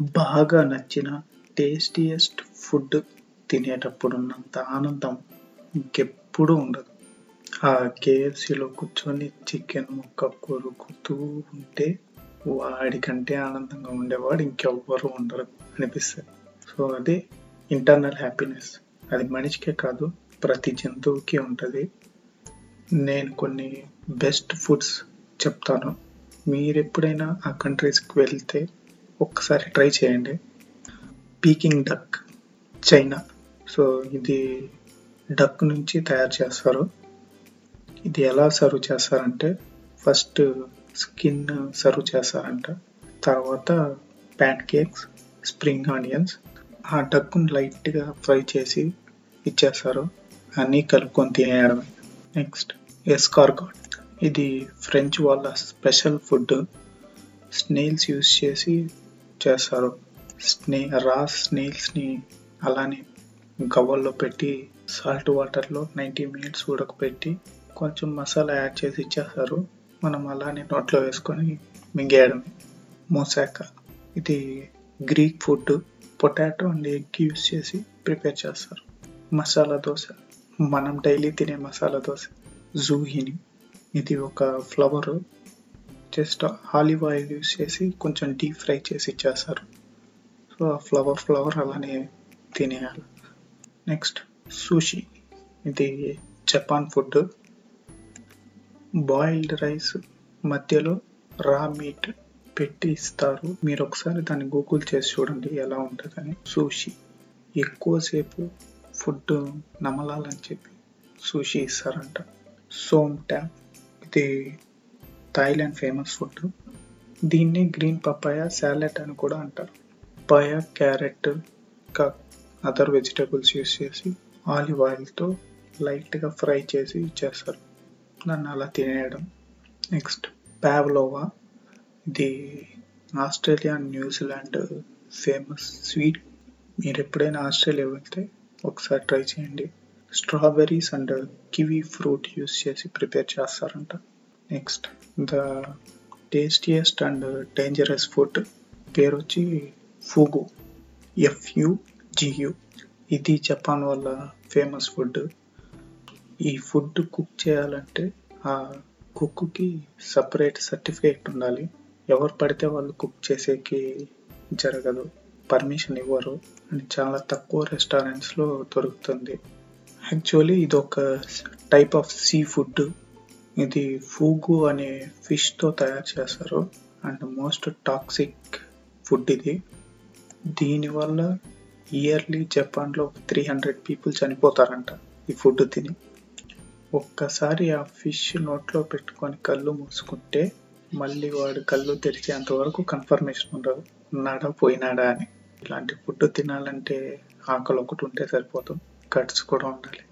బాగా నచ్చిన tastiest food తినేటప్పుడు ఉన్నంత ఆనందం ఇంకెప్పుడూ ఉండదు. ఆ కేఎఫ్సీలో కూర్చొని చికెన్ ముక్క కొరుకుతూ ఉంటే వాడికంటే ఆనందంగా ఉండేవాడు ఇంకెవ్వరు ఉండరు అనిపిస్తుంది. సో అది ఇంటర్నల్ హ్యాపీనెస్ అది మనిషికే కాదు ప్రతి జంతువుకి ఉంటుంది. నేను కొన్ని బెస్ట్ ఫుడ్స్ చెప్తాను. మీరు ఎప్పుడైనా ఆ కంట్రీస్కి వెళ్తే ఒక్కసారి ట్రై చేయండి. పీకింగ్ డక్ చైనా సో ఇది డక్ నుంచి తయారు చేస్తారు. ఇది ఎలా సర్వ్ చేస్తారంటే ఫస్ట్ స్కిన్ సర్వ్ చేస్తారంట. తర్వాత ప్యాన్ కేక్స్ స్ప్రింగ్ ఆనియన్స్ ఆ డక్కును లైట్గా ఫ్రై చేసి ఇచ్చేస్తారు. అన్నీ కలుపుకొని తినేయడమే. నెక్స్ట్ ఎస్కార్గాట్ ఇది ఫ్రెంచ్ వాళ్ళ స్పెషల్ ఫుడ్ స్నేల్స్ యూస్ చేసి చేస్తారు స్నే రా స్నేల్స్ని అలానే గవ్వల్లో పెట్టి సాల్ట్ వాటర్లో నైంటీ మినిట్స్ ఉడకపెట్టి కొంచెం మసాలా యాడ్ చేసి ఇచ్చేస్తారు మనం అలానే నోట్లో వేసుకొని మింగేయడమే. మోసాక ఇది Greek food. Potato and egg use చేసి ప్రిపేర్ చేస్తారు. మసాలా దోశ. మనం డైలీ తినే మసాలా దోశ. జూహిని. ఇది ఒక flower. Just olive oil use చేసి కొంచెం డీప్ ఫ్రై చేసి ఇచ్చేస్తారు సో ఆ ఫ్లవర్ ఫ్లవర్ అలానే తినేయాలి. నెక్స్ట్ సూషి ఇది జపాన్ ఫుడ్. బాయిల్డ్ రైస్ మధ్యలో రా మీట్ పెట్టి ఇస్తారు. మీరు ఒకసారి దాన్ని గూగుల్ చేసి చూడండి ఎలా ఉంటుందని. సూషి ఎక్కువసేపు ఫుడ్ నమలాలని చెప్పి సూషి ఇస్తారంట. సోమ్ ట్యాప్ ఇది థాయిలాండ్ ఫేమస్ ఫుడ్. దీన్ని గ్రీన్ పప్పాయ సాలెడ్ అని కూడా అంటారు. పపాయ క్యారెట్ ఇంకా అదర్ వెజిటేబుల్స్ యూస్ చేసి ఆలివ్ ఆయిల్తో లైట్గా ఫ్రై చేసి ఇచ్చేస్తారు. నన్ను అలా తినేయడం. Next pavlova. ఇది ఆస్ట్రేలియా న్యూజిలాండ్ ఫేమస్ స్వీట్. మీరు ఎప్పుడైనా ఆస్ట్రేలియా వెళ్తే ఒకసారి ట్రై చేయండి. Strawberries and kiwi fruit use చేసి ప్రిపేర్ చేస్తారంట. Next the tastiest and dangerous food పేరు వచ్చి fugu F U G U ఇది జపాన్ వల్ల ఫేమస్ ఫుడ్ ఈ ఫుడ్ కుక్ చేయాలంటే ఆ కుక్కి సపరేట్ సర్టిఫికేట్ ఉండాలి. ఎవరు పడితే వాళ్ళు కుక్ చేసేకి జరగదు. పర్మిషన్ ఇవ్వరు. అని చాలా తక్కువ రెస్టారెంట్స్లో దొరుకుతుంది. యాక్చువల్లీ ఇది ఒక టైప్ ఆఫ్ సీ ఫుడ్ ఇది ఫూగు అనే ఫిష్తో తయారు చేస్తారు. అండ్ మోస్ట్ టాక్సిక్ ఫుడ్ ఇది. దీనివల్ల ఇయర్లీ జపాన్లో త్రీ హండ్రెడ్ పీపుల్ చనిపోతారంట ఈ ఫుడ్ తిని. ఒక్కసారి ఆ ఫిష్ నోట్లో పెట్టుకొని కళ్ళు మూసుకుంటే మళ్ళీ వాడు కళ్ళు తెరిచేంత వరకు కన్ఫర్మేషన్ ఉండదు. ఉన్నాడా పోయినాడా అని. ఇలాంటి ఫుడ్ తినాలంటే ఆకలి ఒకటి ఉంటే సరిపోతుంది. కట్స్ కూడా ఉండాలి.